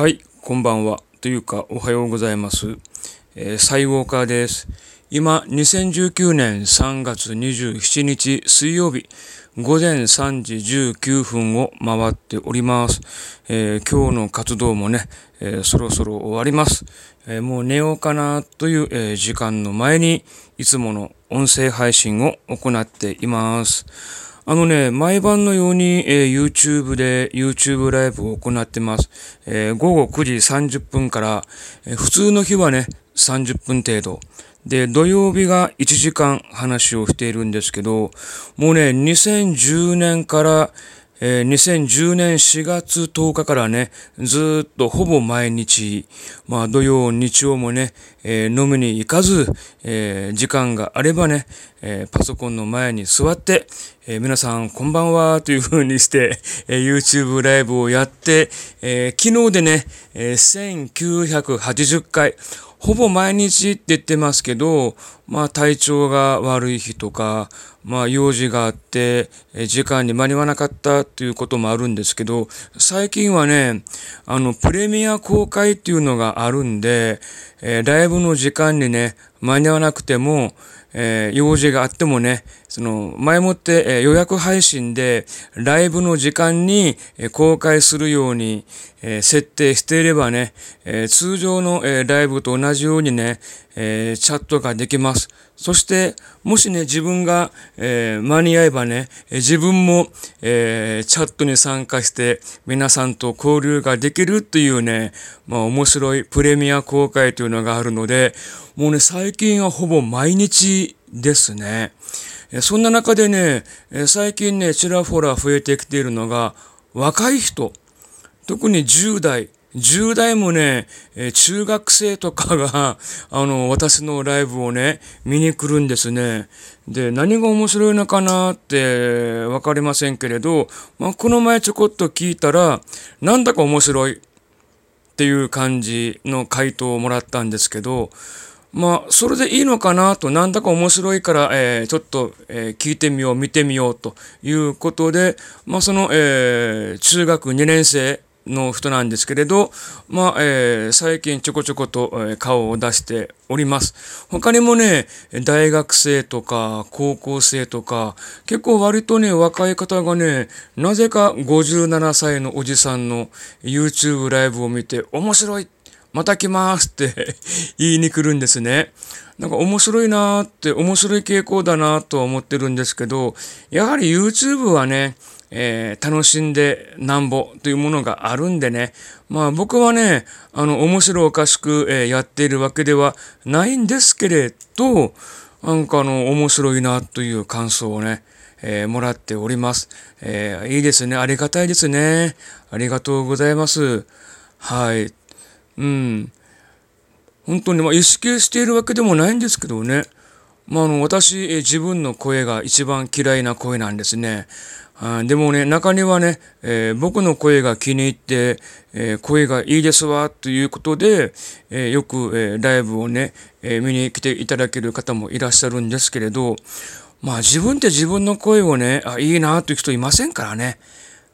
はい、こんばんは。というか、おはようございます。えー、サイウォーカーです。今、2019年3月27日水曜日、午前3時19分を回っております。えー、今日の活動もね、えー、そろそろ終わります。えー、もう寝ようかなという、え時間の前に、いつもの音声配信を行っています。あのね、毎晩のように、えー、YouTube で YouTube ライブを行ってます。えー、午後9時30分から、えー、普通の日はね、30分程度。で、土曜日が1時間話をしているんですけど、もうね、2010年から、えー、2010年4月10日からね、ずっとほぼ毎日、まあ土曜、日曜もね、えー、飲みに行かず、えー、時間があればね、えパソコンの前に座って、え皆さんこんばんはという風にして、え YouTube ライブをやって、え昨日でね、え1980回、ほぼ毎日って言ってますけど、まあ体調が悪い日とか、まあ用事があって、時間に間に合わなかったっていうこともあるんですけど、最近はね、あの、プレミア公開っていうのがあるんで、えー、ライブの時間にね、間に合わなくても、えー、用事があってもね、その、前もって、予約配信で、ライブの時間に、公開するように、設定していればね、通常の、ライブと同じようにね、チャットができます。そして、もしね、自分が、間に合えばね、自分も、チャットに参加して、皆さんと交流ができるというね、まあ面白いプレミア公開というのがあるので、もうね、最近はほぼ毎日ですね。そんな中でね、最近ね、ちらほら増えてきているのが、若い人、特に10代、10代もね、中学生とかが、あの、私のライブをね、見に来るんですね。で、何が面白いのかなってわかりませんけれど、まあ、この前ちょこっと聞いたら、なんだか面白いっていう感じの回答をもらったんですけど、まあ、それでいいのかなと、なんだか面白いから、えー、ちょっと、えー、聞いてみよう、見てみようということで、まあ、その、えー、中学2年生の人なんですけれど、まあ、えー、最近ちょこちょこと、えー、顔を出しております。他にもね、大学生とか高校生とか、結構割とね、若い方がね、なぜか57歳のおじさんの YouTube ライブを見て面白いまた来ますって 言いに来るんですね。なんか面白いなーって面白い傾向だなとは思ってるんですけど、やはり YouTube はね、えー、楽しんでなんぼというものがあるんでね、まあ僕はね、あの、面白おかしく、えー、やっているわけではないんですけれど、なんかあの、面白いなという感想をね、えー、もらっております。えいいですね。ありがたいですね。ありがとうございます。はい。うん。本当に、まあ、意識しているわけでもないんですけどね。まあ、あの、私、自分の声が一番嫌いな声なんですね。あでもね、中にはね、えー、僕の声が気に入って、えー、声がいいですわ、ということで、えー、よく、えライブをね、え見に来ていただける方もいらっしゃるんですけれど、まあ自分って自分の声をね、あ、いいなという人いませんからね。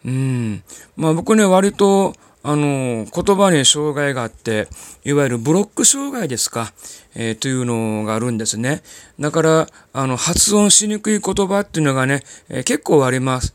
うん。まあ僕ね、割と、あの、言葉に障害があって、いわゆるブロック障害ですか、えー、というのがあるんですね。だから、あの、発音しにくい言葉っていうのがね、えー、結構あります。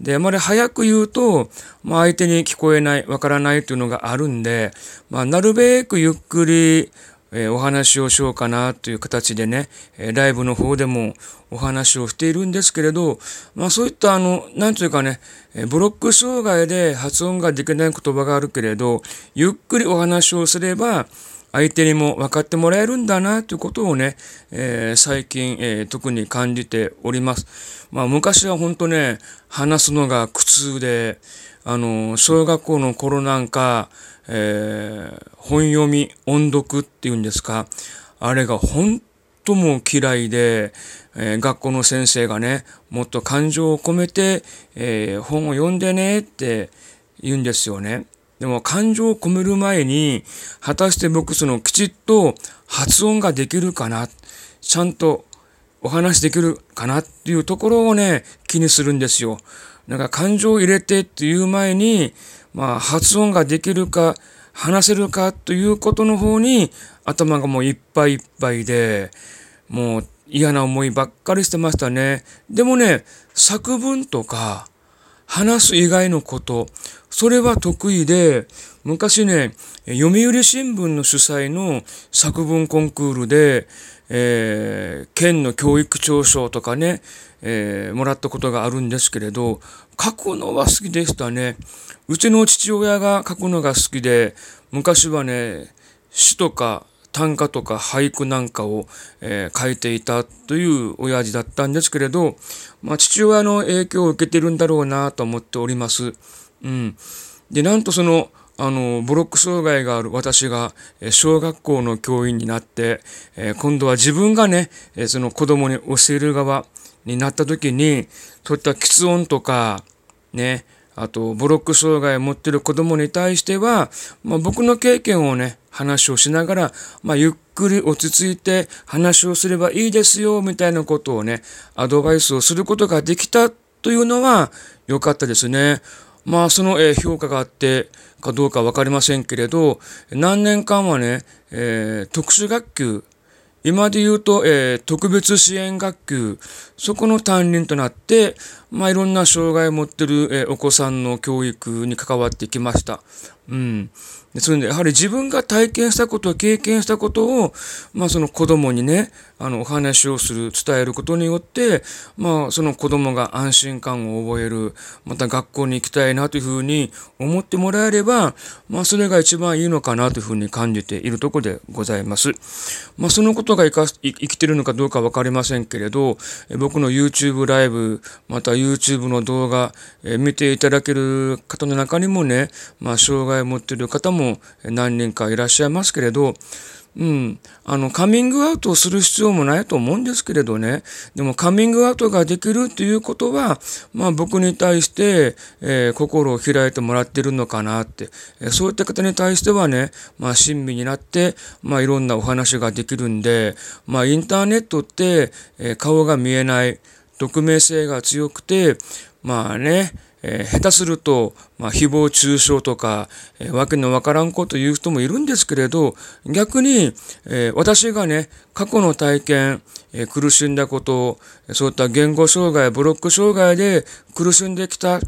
で、あまり早く言うと、まあ相手に聞こえない、わからないというのがあるんで、まあなるべくゆっくり、え、お話をしようかなという形でね、えライブの方でもお話をしているんですけれど、まあそういったあの、なんというかね、ブロック障害で発音ができない言葉があるけれど、ゆっくりお話をすれば、相手にも分かってもらえるんだなということをね、えー、最近、えー、特に感じております。まあ昔は本当ね、話すのが苦痛で、あの、小学校の頃なんか、えー、本読み、音読っていうんですか、あれが本当も嫌いで、えー、学校の先生がね、もっと感情を込めて、えー、本を読んでねって言うんですよね。でも感情を込める前に、果たして僕そのきちっと発音ができるかな、ちゃんとお話できるかなっていうところをね、気にするんですよ。なんか感情を入れてっていう前に、まあ発音ができるか、話せるかということの方に頭がもういっぱいいっぱいで、もう嫌な思いばっかりしてましたね。でもね、作文とか話す以外のこと、それは得意で、昔ね、読売新聞の主催の作文コンクールで、えー、県の教育長賞とかね、えー、もらったことがあるんですけれど、書くのは好きでしたね。うちの父親が書くのが好きで、昔はね、詩とか短歌とか俳句なんかを、えー、書いていたという親父だったんですけれど、まあ、父親の影響を受けてるんだろうなと思っております。うん。で、なんとその、あの、ブロック障害がある私が、小学校の教員になって、今度は自分がね、その子供に教える側になった時に、そういった喫音とか、ね、あと、ブロック障害を持ってる子供に対しては、まあ、僕の経験をね、話をしながら、まあ、ゆっくり落ち着いて話をすればいいですよ、みたいなことをね、アドバイスをすることができたというのは良かったですね。まあその、え評価があってかどうか分かりませんけれど何年間はね、え、特殊学級今で言うと、えー、特別支援学級そこの担任となって、まあ、いろんな障害を持ってる、えー、お子さんの教育に関わってきました。うん。ですので、やはり自分が体験したこと、経験したことを、まあその子供にね、あの、お話をする、伝えることによって、まあその子供が安心感を覚える、また学校に行きたいなというふうに思ってもらえれば、まあそれが一番いいのかなというふうに感じているところでございます。まあそのことが生か生きてるのかどうかわかりませんけれど、僕の YouTube ライブ、また YouTube の動画、え見ていただける方の中にもね、まあ障害を持っている方もも何人かいらっしゃいますけれど、うん、あのカミングアウトをする必要もないと思うんですけれどね。でもカミングアウトができるということは、まあ、僕に対して、えー、心を開いてもらってるのかなって、えー、そういった方に対してはね、まあ、親身になって、まあ、いろんなお話ができるんで、まあ、インターネットって、えー、顔が見えない匿名性が強くてまあねえー、下手すると、まあ、誹謗中傷とか、えー、わけのわからんこと言う人もいるんですけれど、逆に、えー、私がね、過去の体験、え苦しんだこと、そういった言語障害、ブロック障害で苦しんできた、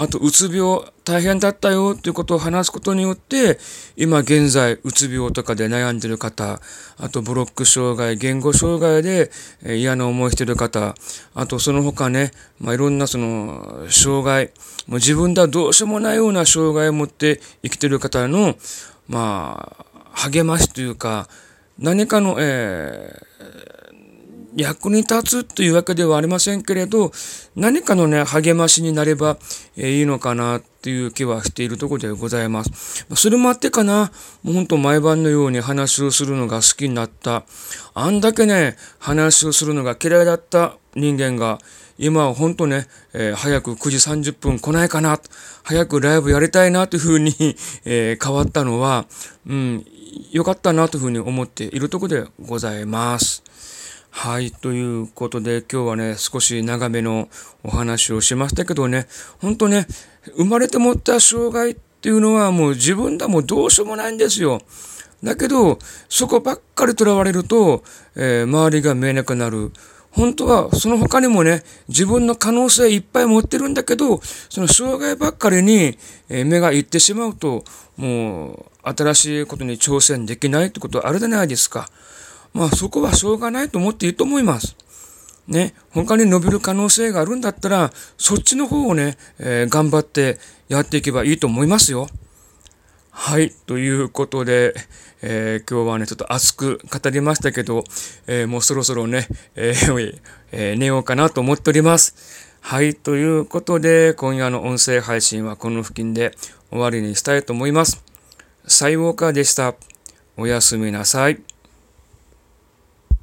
あと、うつ病大変だったよということを話すことによって、今現在、うつ病とかで悩んでる方、あと、ブロック障害、言語障害で嫌な思いしてる方、あと、その他ね、まあ、いろんなその、障害、もう自分ではどうしようもないような障害を持って生きてる方の、まあ、励ましというか、何かの、えー、役に立つというわけではありませんけれど、何かのね、励ましになれば、えいいのかなっていう気はしているところでございます。それもあってかな、もうほんと毎晩のように話をするのが好きになった。あんだけね、話をするのが嫌いだった人間が、今は本当ね、えー、早く9時30分来ないかな、早くライブやりたいなというふうに、えー、変わったのは、うん、良かったなというふうに思っているところでございます。はい。ということで、今日はね、少し長めのお話をしましたけどね、ほんとね、生まれて持った障害っていうのはもう自分だもうどうしようもないんですよ。だけど、そこばっかりとらわれると、えー、周りが見えなくなる。本当はその他にもね、自分の可能性いっぱい持ってるんだけど、その障害ばっかりに目がいってしまうと、もう新しいことに挑戦できないってことあるじゃないですか。まあそこはしょうがないと思っていいと思います。ね、他に伸びる可能性があるんだったら、そっちの方をね、えー、頑張ってやっていけばいいと思いますよ。はい。ということで、えー、今日はね、ちょっと熱く語りましたけど、えー、もうそろそろね、ええ寝ようかなと思っております。はい。ということで、今夜の音声配信はこの付近で終わりにしたいと思います。サイウォーカーでした。おやすみなさい。